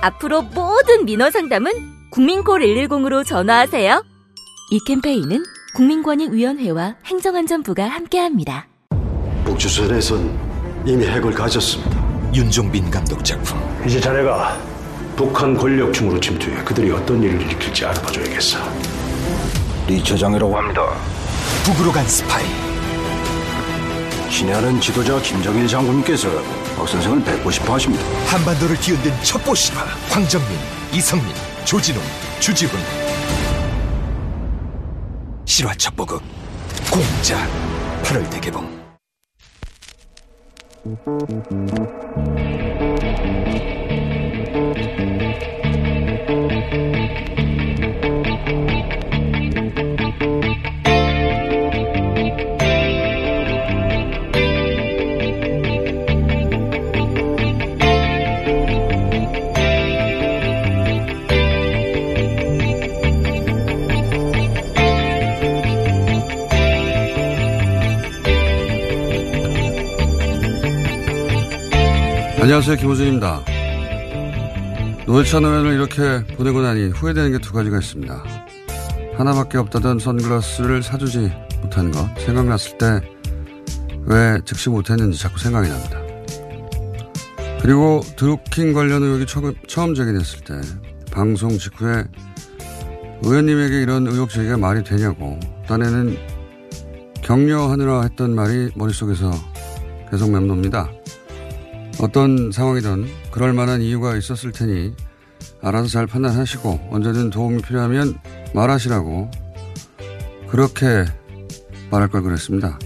앞으로 모든 민원 상담은 국민콜 110으로 전화하세요. 이 캠페인은 국민권익위원회와 행정안전부가 함께합니다. 북주선에선 이미 핵을 가졌습니다. 윤종빈 감독 작품 이제 자네가 북한 권력층으로 침투해 그들이 어떤 일을 일으킬지 알아봐줘야겠어. 리 처장이라고 합니다. 북으로 간 스파이 친애하는 지도자 김정일 장군께서 박 선생을 뵙고 싶어 하십니다. 한반도를 뒤흔든 첩보 실화 황정민 이성민 조진웅 주지훈 실화 첩보극 공자 8월 대개봉 안녕하세요. 김호준입니다. 노회찬 의원을 이렇게 보내고 나니 후회되는 게 두 가지가 있습니다. 하나밖에 없다던 선글라스를 사주지 못한 것. 생각났을 때 왜 즉시 못했는지 자꾸 생각이 납니다. 그리고 드루킹 관련 의혹이 처음, 처음 제기됐을 때 방송 직후에 의원님에게 이런 의혹 제기가 말이 되냐고 딴에는 격려하느라 했던 말이 머릿속에서 계속 맴돕니다. 어떤 상황이든 그럴 만한 이유가 있었을 테니 알아서 잘 판단하시고 언제든 도움이 필요하면 말하시라고 그렇게 말할 걸 그랬습니다.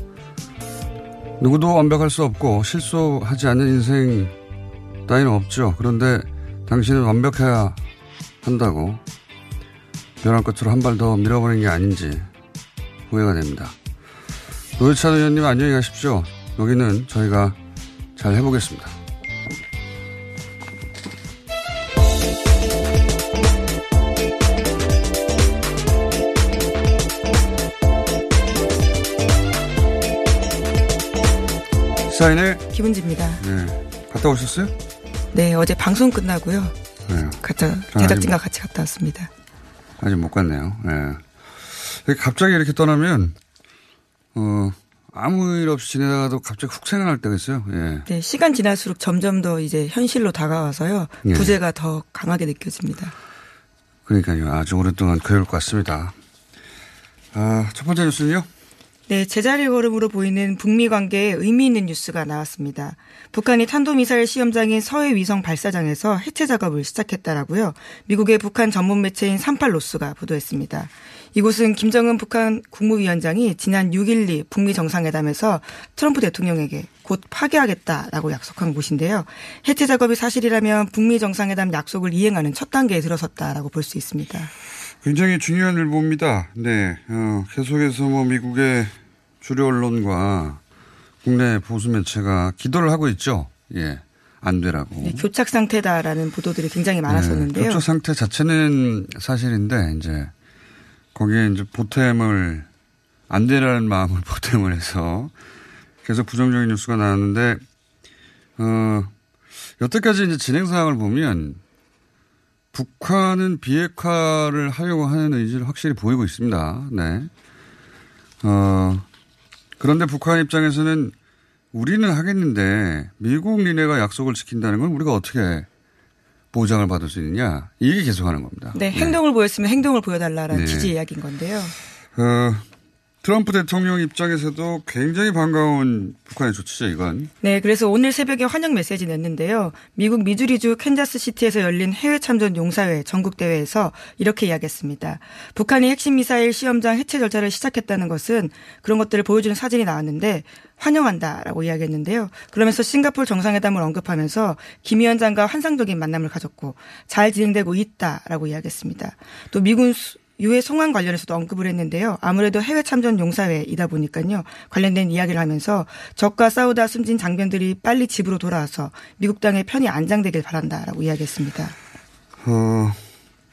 누구도 완벽할 수 없고 실수하지 않는 인생 따위는 없죠. 그런데 당신은 완벽해야 한다고 벼랑 끝으로 한 발 더 밀어버린 게 아닌지 후회가 됩니다. 노회찬 의원님 안녕히 가십시오. 여기는 저희가 잘 해보겠습니다. 사인을 김은지입니다. 네. 갔다 오셨어요? 네, 어제 방송 끝나고요. 네. 갔다 제작진과 같이 갔다 왔습니다. 아직 못 갔네요. 네. 갑자기 이렇게 떠나면 어 아무 일 없이 지내다가도 갑자기 훅 생각날 때가 있어요. 예. 네, 시간 지날수록 점점 더 이제 현실로 다가와서요. 예. 부재가 더 강하게 느껴집니다. 그러니까요. 아주 오랫동안 그럴 것 같습니다. 아, 첫 번째 뉴스는요? 네, 제자리 걸음으로 보이는 북미 관계에 의미 있는 뉴스가 나왔습니다. 북한이 탄도미사일 시험장인 서해 위성 발사장에서 해체 작업을 시작했다라고요. 미국의 북한 전문 매체인 38로스가 보도했습니다. 이곳은 김정은 북한 국무위원장이 지난 6.12 북미 정상회담에서 트럼프 대통령에게 곧 파괴하겠다라고 약속한 곳인데요. 해체 작업이 사실이라면 북미 정상회담 약속을 이행하는 첫 단계에 들어섰다라고 볼 수 있습니다. 굉장히 중요한 일보입니다. 네. 어, 계속해서 뭐 미국의 주류 언론과 국내 보수 매체가 기도를 하고 있죠. 예. 안 되라고. 네, 교착 상태다라는 보도들이 굉장히 많았었는데요. 네, 교착 상태 자체는 사실인데 이제 거기에 이제 보탬을 안 되라는 마음을 보탬을 해서 계속 부정적인 뉴스가 나왔는데 어 여태까지 이제 진행 상황을 보면 북한은 비핵화를 하려고 하는 의지를 확실히 보이고 있습니다. 네. 어 그런데 북한 입장에서는 우리는 하겠는데 미국 니네가 약속을 지킨다는 건 우리가 어떻게 보장을 받을 수 있느냐 이게 계속하는 겁니다. 네, 행동을 보였으면 행동을 보여달라는 네. 취지 이야기인 건데요. 어, 트럼프 대통령 입장에서도 굉장히 반가운 북한의 조치죠, 이건. 네, 그래서 오늘 새벽에 환영 메시지 냈는데요. 미국 미주리주 캔자스 시티에서 열린 해외 참전 용사회 전국 대회에서 이렇게 이야기했습니다. 북한이 핵심 미사일 시험장 해체 절차를 시작했다는 것은 그런 것들을 보여주는 사진이 나왔는데 환영한다라고 이야기했는데요. 그러면서 싱가포르 정상회담을 언급하면서 김 위원장과 환상적인 만남을 가졌고 잘 진행되고 있다라고 이야기했습니다. 또 미군 유해 송환 관련해서도 언급을 했는데요. 아무래도 해외 참전 용사회이다 보니까요. 관련된 이야기를 하면서 적과 싸우다 숨진 장병들이 빨리 집으로 돌아와서 미국 땅에 편히 안장되길 바란다라고 이야기했습니다. 어,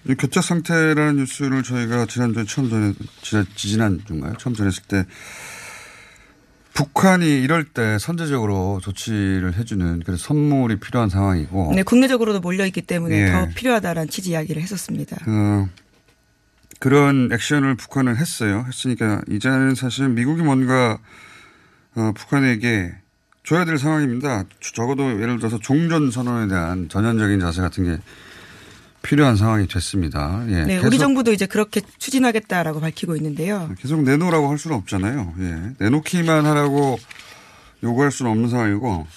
이 교착 상태라는 뉴스를 저희가 지난주에 처음 전해, 지난, 지난주인가요? 처음 전했을 때 북한이 이럴 때 선제적으로 조치를 해주는 그래서 선물이 필요한 상황이고. 네, 국내적으로도 몰려있기 때문에 예. 더 필요하다라는 취지 이야기를 했었습니다. 어, 그런 액션을 북한은 했어요. 했으니까 이제는 사실 미국이 뭔가 어, 북한에게 줘야 될 상황입니다. 적어도 예를 들어서 종전 선언에 대한 전향적인 자세 같은 게 필요한 상황이 됐습니다. 예. 네, 우리 정부도 이제 그렇게 추진하겠다라고 밝히고 있는데요. 계속 내놓으라고 할 수는 없잖아요. 예. 내놓기만 하라고 요구할 수는 없는 상황이고,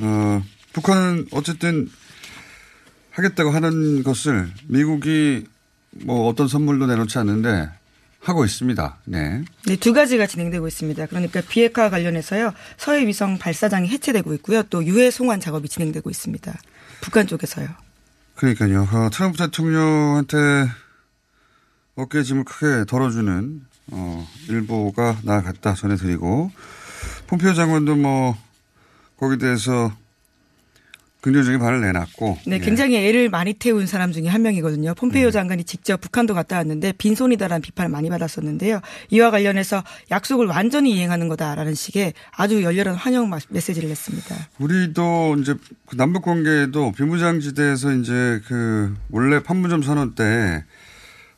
어, 북한은 어쨌든 하겠다고 하는 것을 미국이 뭐 어떤 선물도 내놓지 않는데 하고 있습니다. 네. 네, 두 가지가 진행되고 있습니다. 그러니까 비핵화 관련해서요. 서해 위성 발사장이 해체되고 있고요. 또 유해 송환 작업이 진행되고 있습니다. 북한 쪽에서요. 그러니까요. 어, 트럼프 대통령한테 어깨 짐을 크게 덜어주는 어, 일보가 나아갔다 전해드리고 폼페이오 장관도 뭐 거기에 대해서 긍정적인 발을 내놨고 네, 예. 굉장히 애를 많이 태운 사람 중에 한 명이거든요. 폼페이오 장관이 직접 북한도 갔다 왔는데 빈손이다라는 비판을 많이 받았었는데요. 이와 관련해서 약속을 완전히 이행하는 거다라는 식의 아주 열렬한 환영 마- 메시지를 냈습니다. 우리도 이제 그 남북 관계에도 비무장지대에서 이제 그 원래 판문점 선언 때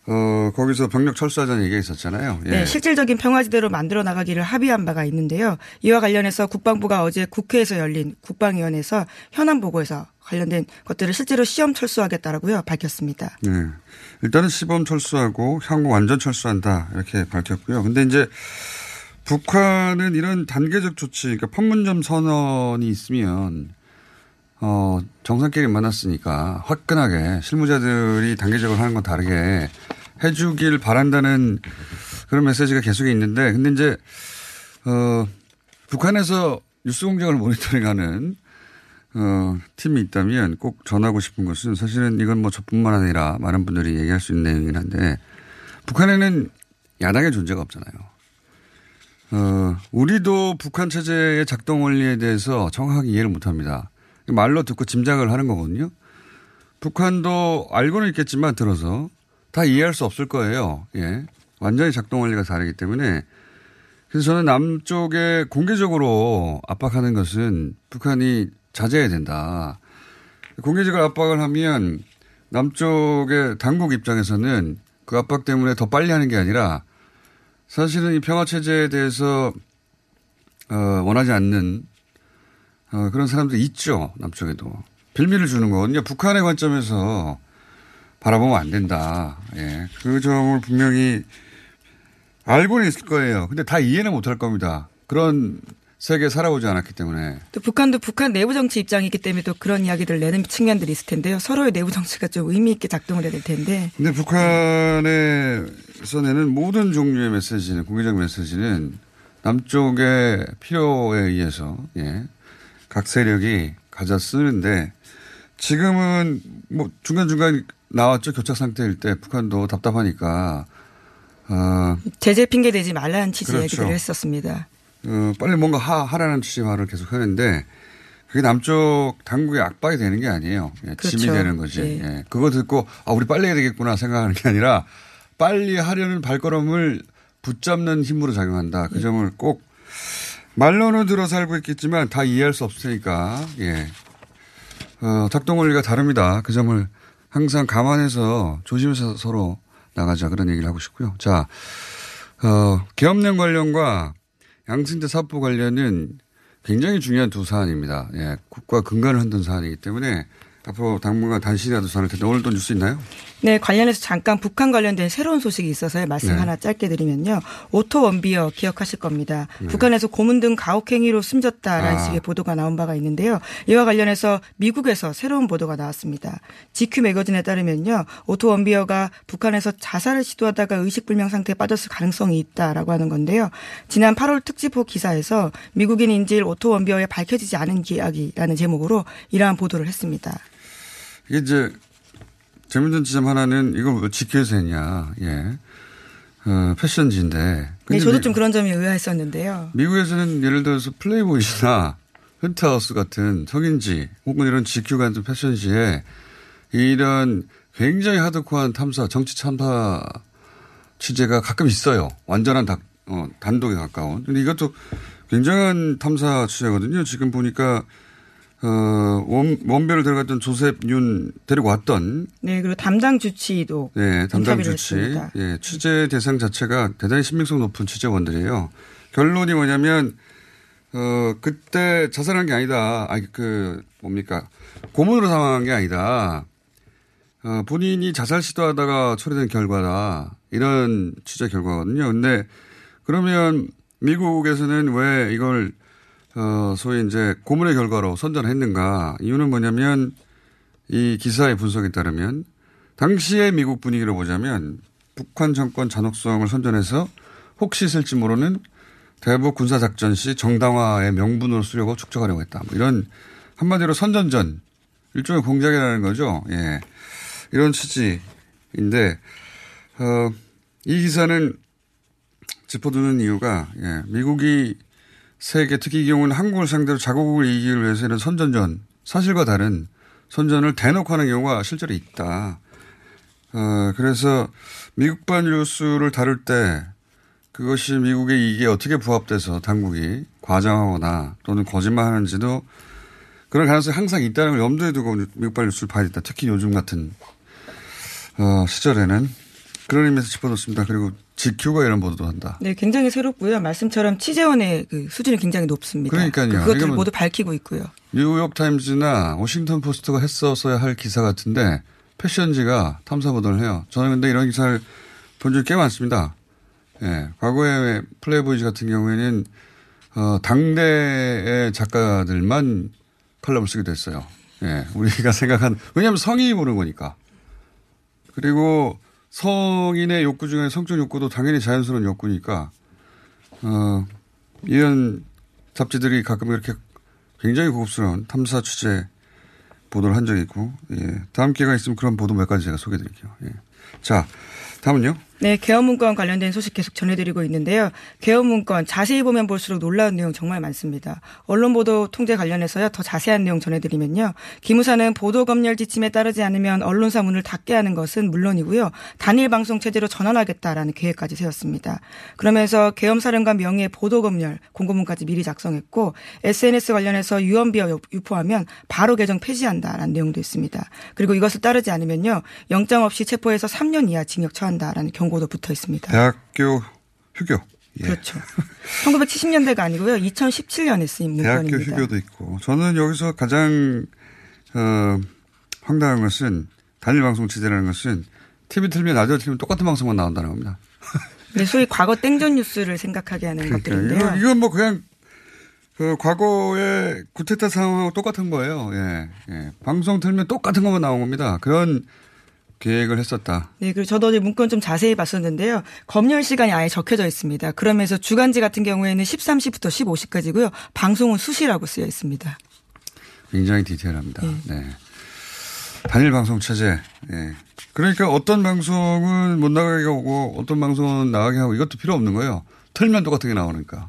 어, 거기서 병력 철수하자는 얘기가 있었잖아요. 예. 네, 실질적인 평화지대로 만들어 나가기를 합의한 바가 있는데요. 이와 관련해서 국방부가 어제 국회에서 열린 국방위원회에서 현안 보고에서 관련된 것들을 실제로 시험 철수하겠다라고요 밝혔습니다. 네. 일단은 시범 철수하고 향후 완전 철수한다 이렇게 밝혔고요. 근데 이제 북한은 이런 단계적 조치, 그러니까 판문점 선언이 있으면 어 정상끼리 만났으니까 화끈하게 실무자들이 단계적으로 하는 건 다르게 해주길 바란다는 그런 메시지가 계속 있는데 근데 이제 어 북한에서 뉴스 공정을 모니터링하는 어, 팀이 있다면 꼭 전하고 싶은 것은 사실은 이건 뭐 저뿐만 아니라 많은 분들이 얘기할 수 있는 내용이긴 한데 북한에는 야당의 존재가 없잖아요. 어, 우리도 북한 체제의 작동 원리에 대해서 정확하게 이해를 못 합니다. 말로 듣고 짐작을 하는 거거든요. 북한도 알고는 있겠지만 들어서 다 이해할 수 없을 거예요. 예. 완전히 작동 원리가 다르기 때문에 그래서 저는 남쪽에 공개적으로 압박하는 것은 북한이 자제해야 된다. 공개적으로 압박을 하면 남쪽의 당국 입장에서는 그 압박 때문에 더 빨리 하는 게 아니라 사실은 이 평화 체제에 대해서 어, 원하지 않는 어, 그런 사람들이 있죠 남쪽에도 빌미를 주는 거거든요. 북한의 관점에서 바라보면 안 된다. 예, 그 점을 분명히 알고는 있을 거예요. 근데 다 이해는 못할 겁니다. 그런 세계에 살아오지 않았기 때문에. 또 북한도 북한 내부 정치 입장이기 때문에 또 그런 이야기를 내는 측면들이 있을 텐데요. 서로의 내부 정치가 좀 의미 있게 작동을 해야 될 텐데. 근데 북한에서 내는 모든 종류의 메시지는, 공개적 메시지는 남쪽의 필요에 의해서, 예, 각 세력이 가져 쓰는데 지금은 뭐 중간중간 나왔죠. 교착 상태일 때 북한도 답답하니까, 어, 제재 핑계 대지 말라는 취지 그렇죠. 얘기를 했었습니다. 어, 빨리 뭔가 하, 하라는 취지 말을 계속 하는데 그게 남쪽 당국의 압박이 되는 게 아니에요. 예, 짐이 그렇죠. 되는 거지. 예. 예. 그거 듣고 아 우리 빨리 해야 되겠구나 생각하는 게 아니라 빨리 하려는 발걸음을 붙잡는 힘으로 작용한다. 그 점을 꼭 말로는 들어 살고 있겠지만 다 이해할 수 없으니까 예. 어, 작동 원리가 다릅니다. 그 점을 항상 감안해서 조심해서 서로 나가자 그런 얘기를 하고 싶고요. 자, 어, 계엄령 관련과 양승태 사법 관련은 굉장히 중요한 두 사안입니다. 예, 국가 근간을 흔든 사안이기 때문에 앞으로 당분간 단신이라도 전할 텐데 오늘 또 뉴스 있나요? 네, 관련해서 잠깐 북한 관련된 새로운 소식이 있어서요. 말씀 네. 하나 짧게 드리면요. 오토 웜비어 기억하실 겁니다. 네. 북한에서 고문 등 가혹행위로 숨졌다라는 아. 식의 보도가 나온 바가 있는데요. 이와 관련해서 미국에서 새로운 보도가 나왔습니다. GQ 매거진에 따르면요. 오토 웜비어가 북한에서 자살을 시도하다가 의식불명 상태에 빠졌을 가능성이 있다라고 하는 건데요. 지난 8월 특집호 기사에서 미국인 인질 오토 원비어의 밝혀지지 않은 이야기라는 제목으로 이러한 보도를 했습니다. 이게 이제 재밌는 지점 하나는 왜 GQ에서 했냐. 예. 어, 패션지인데. 네, 저도 미- 좀 그런 점이 의아했었는데요. 미국에서는 예를 들어서 플레이보이나 펜트하우스 같은 성인지 혹은 이런 GQ 같은 패션지에 이런 굉장히 하드코어한 탐사, 정치 탐사 취재가 가끔 있어요. 완전한 다, 어, 단독에 가까운. 근데 이것도 굉장한 탐사 취재거든요. 지금 보니까 어, 원, 원별을 들어갔던 조셉 윤 데리고 왔던 네, 그리고 담당 주치도 네, 담당 인터뷰를 주치. 했습니다. 예, 취재 대상 자체가 대단히 신빙성 높은 취재원들이에요. 결론이 뭐냐면, 어, 그때 자살한 게 아니다. 아니, 그, 뭡니까. 고문으로 사망한 게 아니다. 어, 본인이 자살 시도하다가 처리된 결과다. 이런 취재 결과거든요. 근데 그러면 미국에서는 왜 이걸 어, 소위 이제 고문의 결과로 선전했는가. 이유는 뭐냐면 이 기사의 분석에 따르면 당시의 미국 분위기로 보자면 북한 정권 잔혹성을 선전해서 혹시 있을지 모르는 대북 군사작전 시 정당화의 명분으로 쓰려고 축적하려고 했다. 뭐 이런 한마디로 선전전 일종의 공작이라는 거죠. 예. 이런 취지인데, 어, 이 기사는 짚어두는 이유가, 예, 미국이 세계, 특히 이 경우는 한국을 상대로 자국을 이기기 위해서는 선전전, 사실과 다른 선전을 대놓고 하는 경우가 실제로 있다. 어, 그래서 미국반 뉴스를 다룰 때 그것이 미국의 이익에 어떻게 부합돼서 당국이 과장하거나 또는 거짓말하는지도 그런 가능성이 항상 있다는 걸 염두에 두고 미국발 뉴스를 봐야 된다. 특히 요즘 같은 어, 시절에는 그런 의미에서 짚어놓습니다. 그리고 GQ가 이런 보도도 한다. 네, 굉장히 새롭고요. 말씀처럼 취재원의 그 수준이 굉장히 높습니다. 그러니까요. 그것들을 이거는 모두 밝히고 있고요. 뉴욕 타임즈나 워싱턴 포스트가 했었어야 할 기사 같은데 패션지가 탐사 보도를 해요. 저는 근데 이런 기사를 본 적이 꽤 많습니다. 예. 과거에 플레이보이즈 같은 경우에는 어, 당대의 작가들만 칼럼을 쓰기도 했어요. 예. 우리가 생각한, 왜냐하면 성인이 보는 거니까. 그리고 성인의 욕구 중에 성적 욕구도 당연히 자연스러운 욕구니까, 어, 이런 잡지들이 가끔 이렇게 굉장히 고급스러운 탐사 취재 보도를 한 적이 있고, 예. 다음 기회가 있으면 그런 보도 몇 가지 제가 소개해 드릴게요. 예. 자, 다음은요? 네, 개헌문건 관련된 소식 계속 전해드리고 있는데요. 개헌문건 자세히 보면 볼수록 놀라운 내용 정말 많습니다. 언론 보도 통제 관련해서요. 더 자세한 내용 전해드리면요. 기무사는 보도 검열 지침에 따르지 않으면 언론사 문을 닫게 하는 것은 물론이고요. 단일 방송 체제로 전환하겠다라는 계획까지 세웠습니다. 그러면서 계엄사령관 명의의 보도 검열 공고문까지 미리 작성했고 SNS 관련해서 유언비어 유포하면 바로 계정 폐지한다라는 내용도 있습니다. 그리고 이것을 따르지 않으면요. 영장 없이 체포해서 3년 이하 징역 처한다라는 경고 도 붙어 있습니다. 대학교 휴교. 예. 그렇죠. 1970년대가 아니고요. 2017년에 쓰인 대학교 문건입니다. 휴교도 있고. 저는 여기서 가장, 어, 황당한 것은 단일 방송 취재라는 것은 TV 틀면 라디오 틀면 똑같은 방송만 나온다는 겁니다. 네, 소위 과거 땡전 뉴스를 생각하게 하는 그러니까 것들인데요. 이건, 이건 뭐 그냥 그 과거의 구테타 상황하고 똑같은 거예요. 예. 예. 방송 틀면 똑같은 것만 나온 겁니다. 그런 계획을 했었다. 네, 그리고 저도 어제 문건 좀 자세히 봤었는데요. 검열 시간이 아예 적혀져 있습니다. 그러면서 주간지 같은 경우에는 13시부터 15시까지고요. 방송은 수시라고 쓰여 있습니다. 굉장히 디테일합니다. 네. 단일 방송 체제. 예. 그러니까 어떤 방송은 못 나가게 하고 어떤 방송은 나가게 하고 이것도 필요 없는 거예요. 틀면 똑같은 게 나오니까.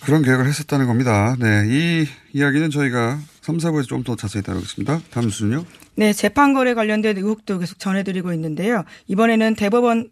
그런 계획을 했었다는 겁니다. 네. 이 이야기는 저희가 3, 4부에서 좀 더 자세히 다루겠습니다. 다음 순요. 네, 재판 거래 관련된 의혹도 계속 전해드리고 있는데요. 이번에는 대법원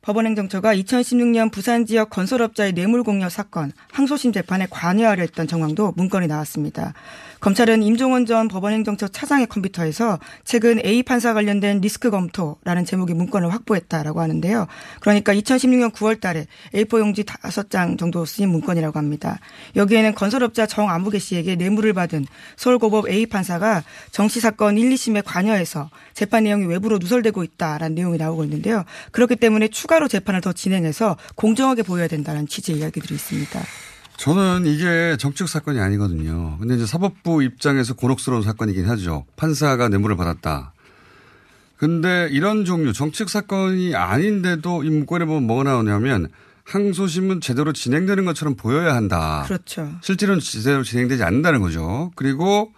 법원행정처가 2016년 부산 지역 건설업자의 뇌물공여 사건 항소심 재판에 관여하려 했던 정황도 문건이 나왔습니다. 검찰은 임종원 전 법원행정처 차장의 컴퓨터에서 최근 A 판사 관련된 리스크 검토라는 제목의 문건을 확보했다라고 하는데요. 그러니까 2016년 9월 달에 A4 용지 5장 정도 쓰인 문건이라고 합니다. 여기에는 건설업자 정 아무개 씨에게 뇌물을 받은 서울고법 A 판사가 정치 사건 1, 2심에 관여해서 재판 내용이 외부로 누설되고 있다라는 내용이 나오고 있는데요. 그렇기 때문에 추가로 재판을 더 진행해서 공정하게 보여야 된다는 취지의 이야기들이 있습니다. 저는 이게 정치적 사건이 아니거든요. 근데 이제 사법부 입장에서 곤혹스러운 사건이긴 하죠. 판사가 뇌물을 받았다. 근데 이런 종류 정치적 사건이 아닌데도 이 문건에 보면 뭐가 나오냐면 항소심은 제대로 진행되는 것처럼 보여야 한다. 그렇죠. 실제로는 제대로 진행되지 않는다는 거죠. 그리고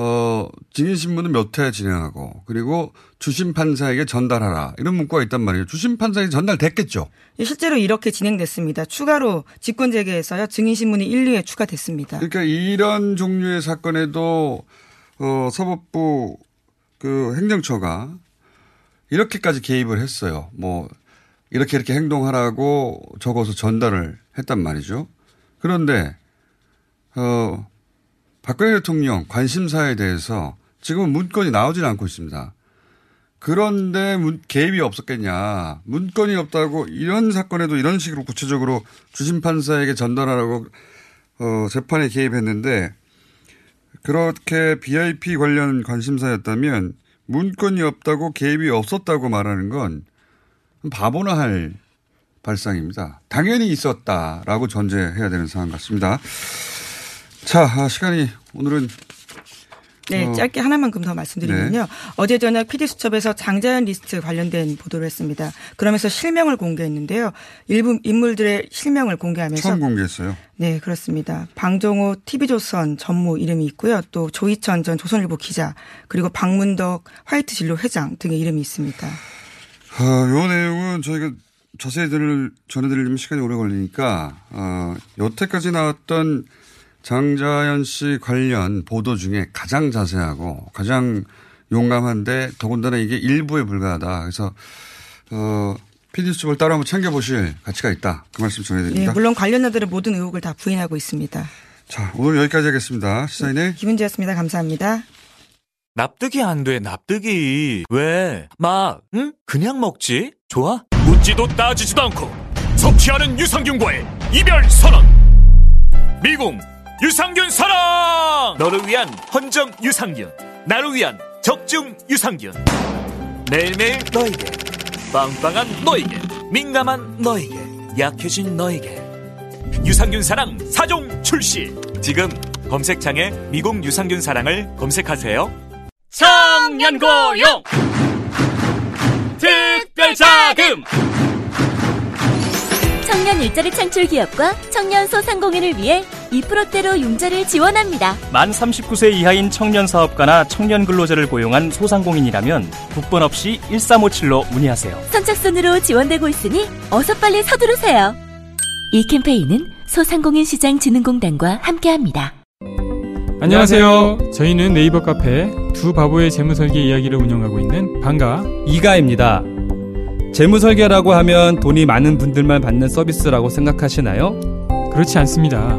어, 증인신문은 몇 회 진행하고, 그리고 주심 판사에게 전달하라. 이런 문구가 있단 말이에요. 주심 판사에게 전달됐겠죠? 예, 실제로 이렇게 진행됐습니다. 추가로 직권 재개해서요. 증인신문이 1, 2회 추가됐습니다. 그러니까 이런 종류의 사건에도, 어, 사법부 그 행정처가 이렇게까지 개입을 했어요. 뭐, 이렇게 이렇게 행동하라고 적어서 전달을 했단 말이죠. 그런데, 어, 박근혜 대통령 관심사에 대해서 지금은 문건이 나오질 않고 있습니다. 그런데 문, 개입이 없었겠냐. 문건이 없다고 이런 사건에도 이런 식으로 구체적으로 주심 판사에게 전달하라고 어, 재판에 개입했는데 그렇게 BIP 관련 관심사였다면 문건이 없다고 개입이 없었다고 말하는 건 바보나 할 발상입니다. 당연히 있었다라고 전제해야 되는 상황 같습니다. 자, 아, 시간이 오늘은 네, 어. 짧게 하나만큼 더 말씀드리면요. 네. 어제 저녁 PD수첩에서 장자연 리스트 관련된 보도를 했습니다. 그러면서 실명을 공개했는데요. 일부 인물들의 실명을 공개하면서 처음 공개했어요. 네, 그렇습니다. 방종호 TV조선 전무 이름이 있고요. 또 조희천 전 조선일보 기자, 그리고 박문덕 화이트 진로 회장 등의 이름이 있습니다. 아, 요 내용은 저희가 자세히 들, 전해드리려면 시간이 오래 걸리니까, 어, 여태까지 나왔던 장자연 씨 관련 보도 중에 가장 자세하고 가장 용감한데 더군다나 이게 일부에 불과하다. 그래서, 어, PD수첩을 따로 한번 챙겨보실 가치가 있다. 그 말씀 네, 전해드립니다. 물론 관련자들의 모든 의혹을 다 부인하고 있습니다. 자, 오늘 여기까지 하겠습니다. 시사인의 김은지였습니다. 감사합니다. 납득이 안 돼, 납득이. 왜? 막, 응? 그냥 먹지? 좋아? 묻지도 따지지도 않고 섭취하는 유산균과의 이별 선언. 미궁 유산균 사랑! 너를 위한 헌정 유산균. 나를 위한 적중 유산균. 매일매일 너에게. 빵빵한 너에게. 민감한 너에게. 약해진 너에게. 유산균 사랑 4종 출시. 지금 검색창에 미궁 유산균 사랑을 검색하세요. 청년고용 특별자금 청년 일자리 창출 기업과 청년 소상공인을 위해 2%대로 융자를 지원합니다. 만 39세 이하인 청년 사업가나 청년 근로자를 고용한 소상공인이라면 국번 없이 1357로 문의하세요. 선착순으로 지원되고 있으니 어서 빨리 서두르세요. 이 캠페인은 소상공인 시장 진흥공단과 함께합니다. 안녕하세요. 저희는 네이버 카페 두 바보의 재무설계 이야기를 운영하고 있는 방가 이가입니다. 재무설계라고 하면 돈이 많은 분들만 받는 서비스라고 생각하시나요? 그렇지 않습니다.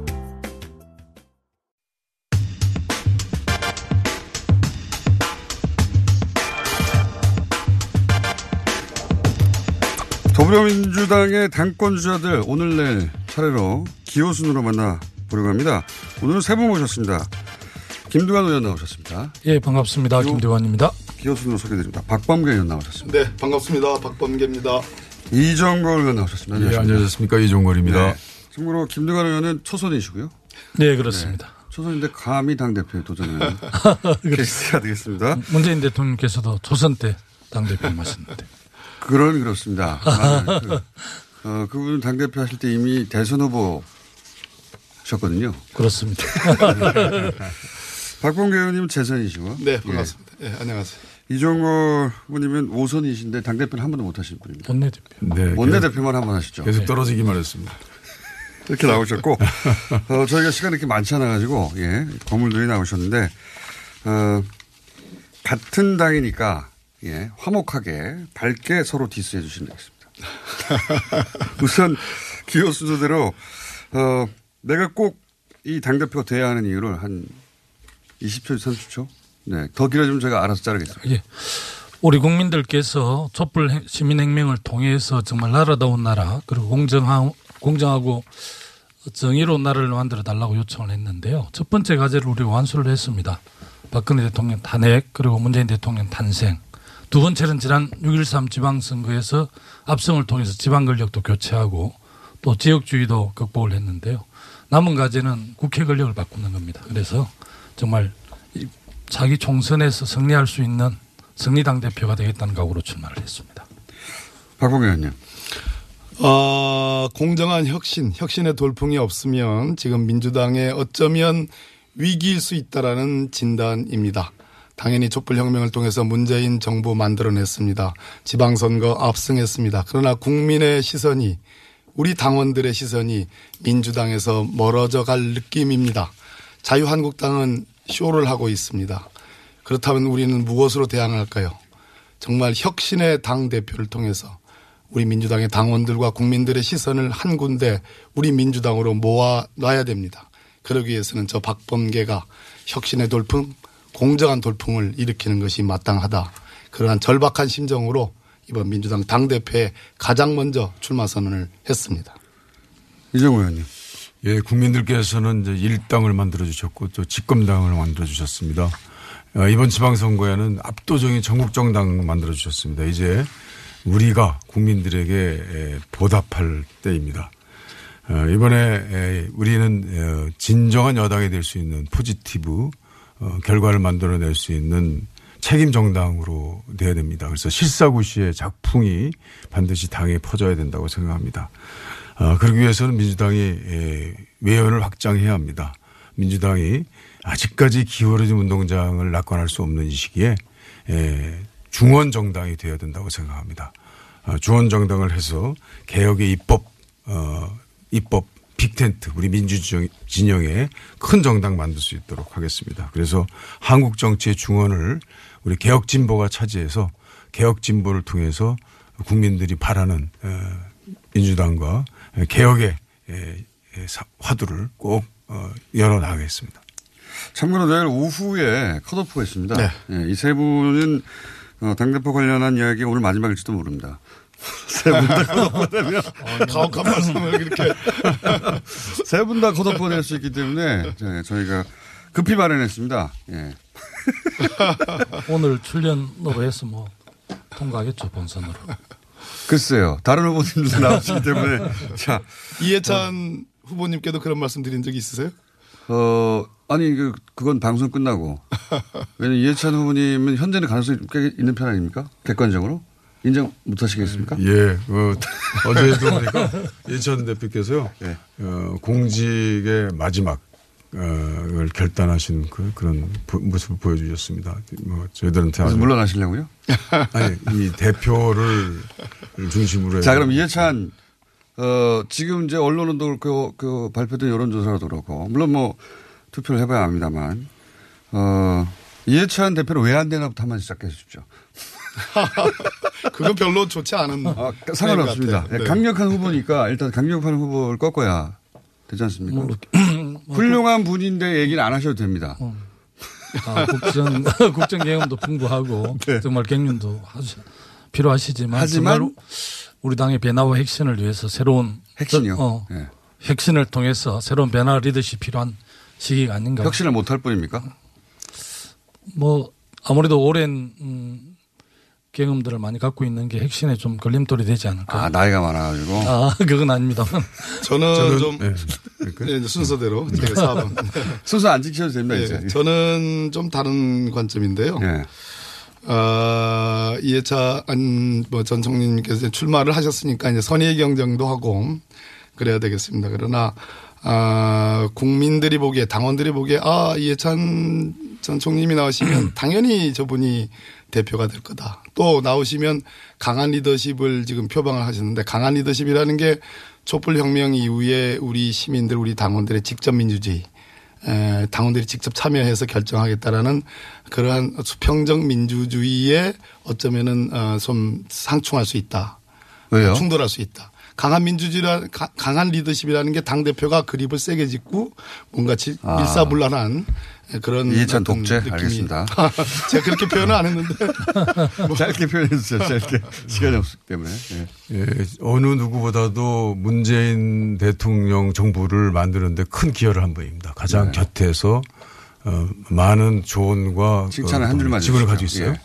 더불어민주당의 당권 주자들 오늘 내일 차례로 기호순으로 만나 보려고 합니다. 오늘은 세분 모셨습니다. 김두관 의원 나오셨습니다. 예, 반갑습니다. 김두관입니다. 기호순으로 소개드립니다. 박범계 의원 나오셨습니다. 네, 반갑습니다. 박범계입니다. 이정걸 의원 나오셨습니다. 예, 안녕하십니까. 이종걸입니다. 네. 참고로 김두관 의원은 초선이시고요. 네, 그렇습니다. 네. 초선인데 감히 당대표에 도전하는 케이스가 되겠습니다. 문재인 대통령께서도 초선 때 당대표 하셨는데. 그런 그렇습니다. 아, 그, 어, 그분 당대표 하실 때 이미 대선 후보 셨거든요. 그렇습니다. 박봉계 의원님은 재선이시고. 네, 반갑습니다. 예, 네, 안녕하세요. 이종걸 후보님은 5선이신데 당대표는 한 번도 못 하신 분입니다. 원내대표. 네. 원내대표만 한 번 하시죠. 계속 떨어지기만 했습니다. 이렇게 나오셨고, 어, 저희가 시간이 이렇게 많지 않아가지고, 예, 거물들이 나오셨는데, 어, 같은 당이니까, 예, 화목하게, 밝게 서로 디스해 주시면 되겠습니다. 우선, 기호 순서대로, 어, 내가 꼭 이 당대표가 돼야 하는 이유를 한 20초, 30초? 네. 더 길어지면 제가 알아서 자르겠습니다. 예. 우리 국민들께서 촛불 시민혁명을 통해서 정말 나라다운 나라, 그리고 공정하고, 공정하고 정의로운 나라를 만들어 달라고 요청을 했는데요. 첫 번째 과제를 우리가 완수를 했습니다. 박근혜 대통령 탄핵, 그리고 문재인 대통령 탄생. 두 번째는 지난 6.13 지방선거에서 압승을 통해서 지방 권력도 교체하고 또 지역주의도 극복을 했는데요. 남은 과제는 국회 권력을 바꾸는 겁니다. 그래서 정말 자기 총선에서 승리할 수 있는 승리당 대표가 되겠다는 각오로 출마를 했습니다. 박봉계 의원님. 어, 공정한 혁신, 혁신의 돌풍이 없으면 지금 민주당에 어쩌면 위기일 수 있다라는 진단입니다. 당연히 촛불혁명을 통해서 문재인 정부 만들어냈습니다. 지방선거 압승했습니다. 그러나 국민의 시선이 우리 당원들의 시선이 민주당에서 멀어져 갈 느낌입니다. 자유한국당은 쇼를 하고 있습니다. 그렇다면 우리는 무엇으로 대항할까요? 정말 혁신의 당 대표를 통해서 우리 민주당의 당원들과 국민들의 시선을 한 군데 우리 민주당으로 모아 놔야 됩니다. 그러기 위해서는 저 박범계가 혁신의 돌풍, 공정한 돌풍을 일으키는 것이 마땅하다. 그러한 절박한 심정으로 이번 민주당 당대표에 가장 먼저 출마 선언을 했습니다. 이정우 의원님. 예, 국민들께서는 이제 일당을 만들어 주셨고 또 집권당을 만들어 주셨습니다. 어, 이번 지방선거에는 압도적인 전국정당 만들어 주셨습니다. 이제 우리가 국민들에게 보답할 때입니다. 어, 이번에 우리는 어, 진정한 여당이 될 수 있는 포지티브 결과를 만들어낼 수 있는 책임 정당으로 돼야 됩니다. 그래서 실사구 시의 작풍이 반드시 당에 퍼져야 된다고 생각합니다. 어, 그러기 위해서는 민주당이 외연을 확장해야 합니다. 민주당이 아직까지 기울어진 운동장을 낙관할 수 없는 이 시기에 중원 정당이 되어야 된다고 생각합니다. 어, 중원 정당을 해서 개혁의 입법 어, 입법 빅텐트 우리 민주진영에 큰 정당 만들 수 있도록 하겠습니다. 그래서 한국 정치의 중원을 우리 개혁 진보가 차지해서 개혁 진보를 통해서 국민들이 바라는 민주당과 개혁의 화두를 꼭 열어 나가겠습니다. 참고로 내일 오후에 컷오프가 있습니다. 네. 네, 이세 분은 어, 당대표 관련한 이야기가 오늘 마지막일지도 모릅니다. 세분다 컷오프가 되면. 가혹한 말씀을 이렇게. 세 분다될수 있기 때문에 네, 저희가 급히 마련했습니다. 예. 오늘 출연으로 해서 뭐 통과하겠죠, 본선으로. 글쎄요. 다른 후보님도 나오시기 때문에. 자. 이해찬 어. 후보님께도 그런 말씀 드린 적이 있으세요? 어, 아니, 그, 그건 방송 끝나고. 왜냐면 이해찬 후보님은 현재는 가능성이 꽤 있는 편 아닙니까? 객관적으로? 인정 못 하시겠습니까? 예. 어, 어제도 보니까 이해찬 대표께서요. 예. 어, 공직의 마지막 어,을 결단하신 그, 그런 부, 모습을 보여주셨습니다. 뭐, 저희들한테. 아주 물러나시려고요? 아니, 이 대표를 중심으로 해서. 자, 그럼 이해찬, 어, 지금 이제 언론도 그렇고, 그 발표된 여론조사도 그렇고, 물론 뭐 투표를 해봐야 합니다만, 어, 이해찬 대표는 왜안 되나부터 한번 시작해 주십시오. 그건 별로 좋지 않은. 아, 상관없습니다. 네. 강력한 후보니까 일단 강력한 후보를 꺾어야 되지 않습니까? 뭐, 훌륭한 분인데 얘기는 안 하셔도 됩니다. 어. 아, 국정, 국정 경험도 풍부하고 네. 정말 경륜도 필요하시지만 하지만 우리 당의 변화와 혁신을 위해서 새로운 핵심이요. 어, 네. 혁신을 통해서 새로운 변화 리더십 필요한 시기가 아닌가. 혁신을 못할 뿐입니까? 뭐 아무래도 오랜 음, 경험들을 많이 갖고 있는 게 핵심에 좀 걸림돌이 되지 않을까. 아, 나이가 많아가지고. 아, 그건 아닙니다만. 저는, 저는- 좀 네. 네, 순서대로 제가 4번. 순서 안 지켜도 됩니다, 네, 이제. 저는 좀 다른 관점인데요. 예. 어, 이해차 안, 뭐, 전 총리님께서 출마를 하셨으니까 이제 선의의 경쟁도 하고 그래야 되겠습니다. 그러나, 아, 국민들이 보기에, 당원들이 보기에, 아, 이해찬 전 총리님이 나오시면 당연히 저분이 대표가 될 거다. 또 나오시면 강한 리더십을 지금 표방을 하셨는데 강한 리더십이라는 게 촛불혁명 이후에 우리 시민들, 우리 당원들의 직접 민주주의, 에, 당원들이 직접 참여해서 결정하겠다라는 그러한 수평적 민주주의에 어쩌면은 어, 좀 상충할 수 있다. 왜요? 충돌할 수 있다. 강한 민주주의라 가- 강한 리더십이라는 게 당 대표가 그립을 세게 짓고 뭔가 지- 아. 일사불란한 그런 이해찬 독재? 느낌이- 알겠습니다. 제가 그렇게 표현은 안 했는데 짧게 표현해 주세요, 짧게. 시간이 없기 때문에. 예. 예, 어느 누구보다도 문재인 대통령 정부를 만드는데 큰 기여를 한 분입니다. 가장 네. 곁에서 어, 많은 조언과 칭찬을 어, 한 줄만 직원을 해주십시오. 가지고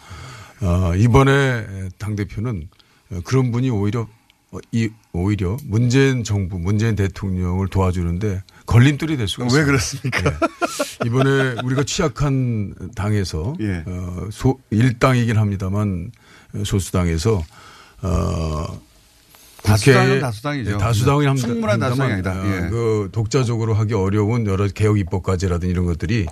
있어요. 어, 이번에 당 대표는 어, 그런 분이 오히려 어, 이 오히려 문재인 정부, 문재인 대통령을 도와주는데 걸림돌이 될 수가 왜 있어요. 그렇습니까? 예. 이번에 우리가 취약한 당에서 예. 어, 소 일당이긴 합니다만 어, 소수당에서 어 다수당은 다수당이죠. 네, 다수당이 합니다. 충분한 다수당이 합니다만, 아니다. 예. 어, 그 독자적으로 하기 어려운 여러 개혁 입법까지라든 이런 것들이